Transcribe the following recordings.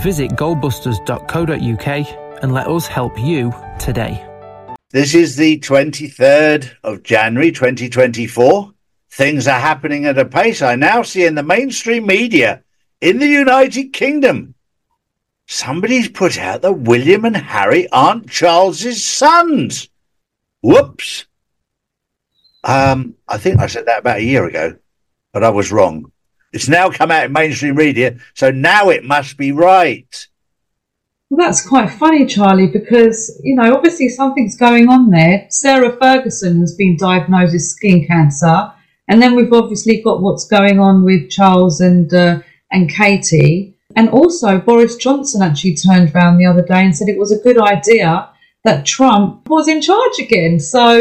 Visit goldbusters.co.uk and let us help you today. This is the 23rd of January 2024. Things are happening at a pace I now see in the mainstream media in the United Kingdom. Somebody's put out that William and Harry aren't Charles's sons. Whoops. Um, I think I said that about a year ago, but I was wrong. It's now come out in mainstream media, so now it must be right. Well, that's quite funny, Charlie, because, you know, obviously something's going on there. Sarah Ferguson has been diagnosed with skin cancer. And then we've obviously got what's going on with Charles and, uh, and Katie. And also, Boris Johnson actually turned around the other day and said it was a good idea that Trump was in charge again. So,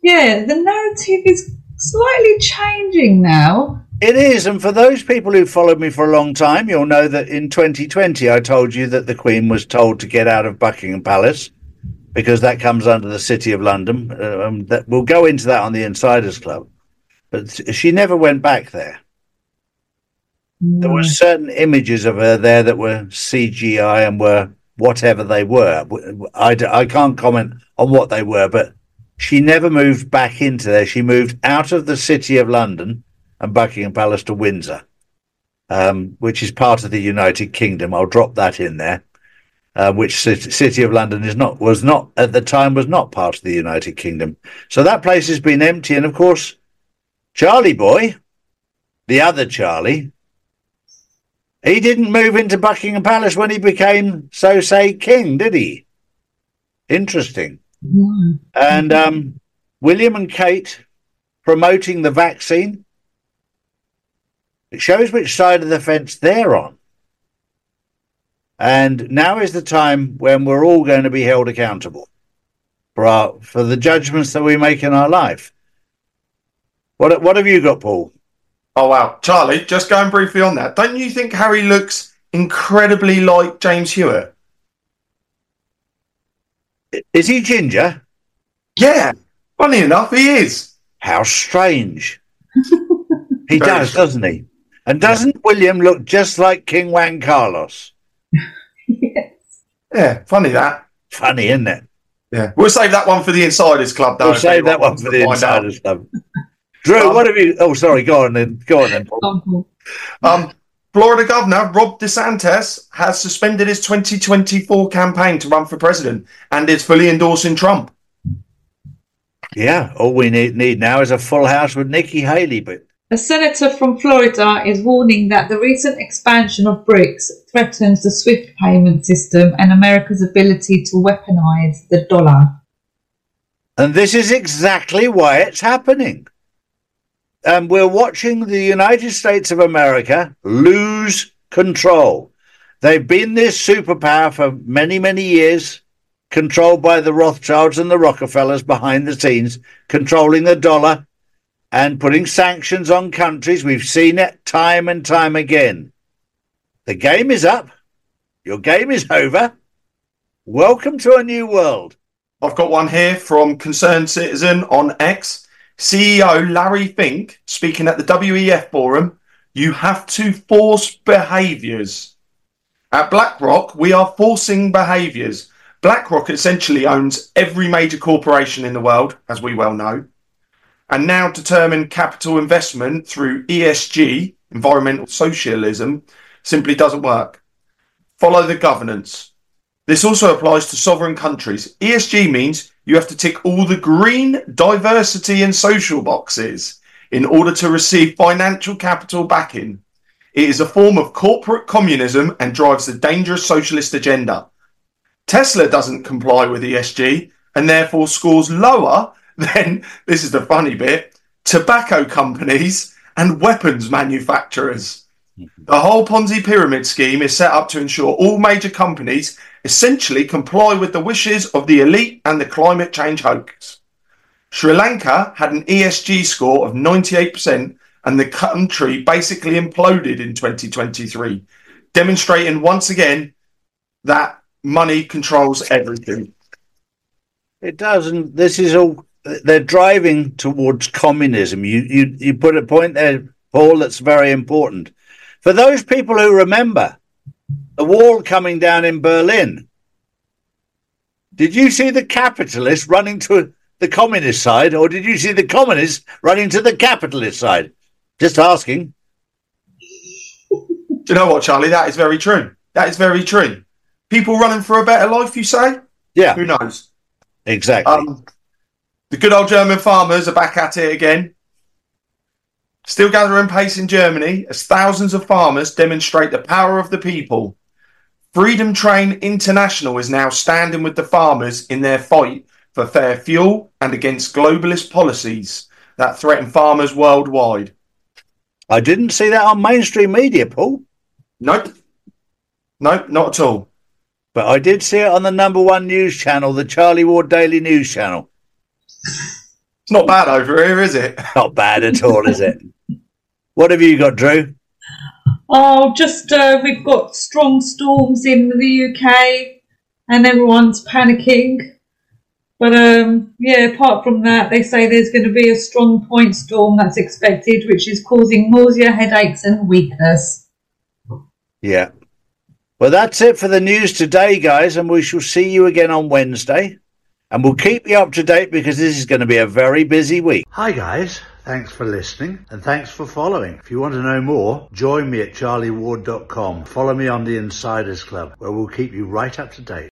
yeah, the narrative is slightly changing now. It is, and for those people who followed me for a long time, you'll know that in 2020 I told you that the Queen was told to get out of Buckingham Palace because that comes under the City of London. Uh, um, that we'll go into that on the Insiders Club, but she never went back there. No. There were certain images of her there that were CGI and were whatever they were. I, I can't comment on what they were, but she never moved back into there. She moved out of the City of London and Buckingham Palace to Windsor, um, which is part of the United Kingdom. I'll drop that in there. Uh, which City of London is not was not at the time was not part of the United Kingdom. So that place has been empty, and of course, Charlie Boy, the other Charlie, he didn't move into Buckingham Palace when he became, so say, king, did he? Interesting. Mm. And um, William and Kate promoting the vaccine it shows which side of the fence they're on. And now is the time when we're all going to be held accountable for our for the judgments that we make in our life. What what have you got, Paul? Oh wow, Charlie, just going briefly on that. Don't you think Harry looks incredibly like James Hewitt? Is he ginger? Yeah. Funny enough, he is. How strange. he does, doesn't he? And doesn't yeah. William look just like King Juan Carlos? yes. Yeah, funny that. Funny, isn't it? Yeah. We'll save that one for the Insiders Club, though. We'll save that one for the Insiders out. Club. Drew, um, what have you? Oh, sorry. Go on then. Go on then. Paul. Um, Florida Governor Ron DeSantis has suspended his 2024 campaign to run for president and is fully endorsing Trump. Yeah, all we need, need now is a full house with Nikki Haley, but a senator from Florida is warning that the recent expansion of BRICS threatens the SWIFT payment system and America's ability to weaponize the dollar. And this is exactly why it's happening. And we're watching the United States of America lose control. They've been this superpower for many, many years, controlled by the Rothschilds and the Rockefellers behind the scenes, controlling the dollar, and putting sanctions on countries. We've seen it time and time again. The game is up. Your game is over. Welcome to a new world. I've got one here from Concerned Citizen on X. CEO Larry Fink speaking at the WEF forum. You have to force behaviours. At BlackRock, we are forcing behaviours. BlackRock essentially owns every major corporation in the world, as we well know and now determine capital investment through ESG, environmental socialism, simply doesn't work. Follow the governance. This also applies to sovereign countries. ESG means you have to tick all the green, diversity, and social boxes in order to receive financial capital backing. It is a form of corporate communism and drives the dangerous socialist agenda. Tesla doesn't comply with ESG and therefore scores lower then this is the funny bit tobacco companies and weapons manufacturers. Mm-hmm. The whole Ponzi pyramid scheme is set up to ensure all major companies essentially comply with the wishes of the elite and the climate change hoax. Sri Lanka had an ESG score of 98%, and the country basically imploded in 2023, demonstrating once again that money controls everything. It doesn't. This is all. They're driving towards communism. You you you put a point there, Paul. That's very important for those people who remember the wall coming down in Berlin. Did you see the capitalists running to the communist side, or did you see the communists running to the capitalist side? Just asking. Do you know what, Charlie? That is very true. That is very true. People running for a better life, you say? Yeah. Who knows? Exactly. Um, the good old German farmers are back at it again. Still gathering pace in Germany as thousands of farmers demonstrate the power of the people. Freedom Train International is now standing with the farmers in their fight for fair fuel and against globalist policies that threaten farmers worldwide. I didn't see that on mainstream media, Paul. Nope. Nope, not at all. But I did see it on the number one news channel, the Charlie Ward Daily News Channel. It's not bad over here, is it? Not bad at all, is it? What have you got, Drew? Oh, just uh, we've got strong storms in the UK, and everyone's panicking. But um, yeah, apart from that, they say there's going to be a strong point storm that's expected, which is causing nausea, headaches, and weakness. Yeah. Well, that's it for the news today, guys, and we shall see you again on Wednesday. And we'll keep you up to date because this is going to be a very busy week. Hi, guys. Thanks for listening and thanks for following. If you want to know more, join me at charlieward.com. Follow me on the Insiders Club, where we'll keep you right up to date.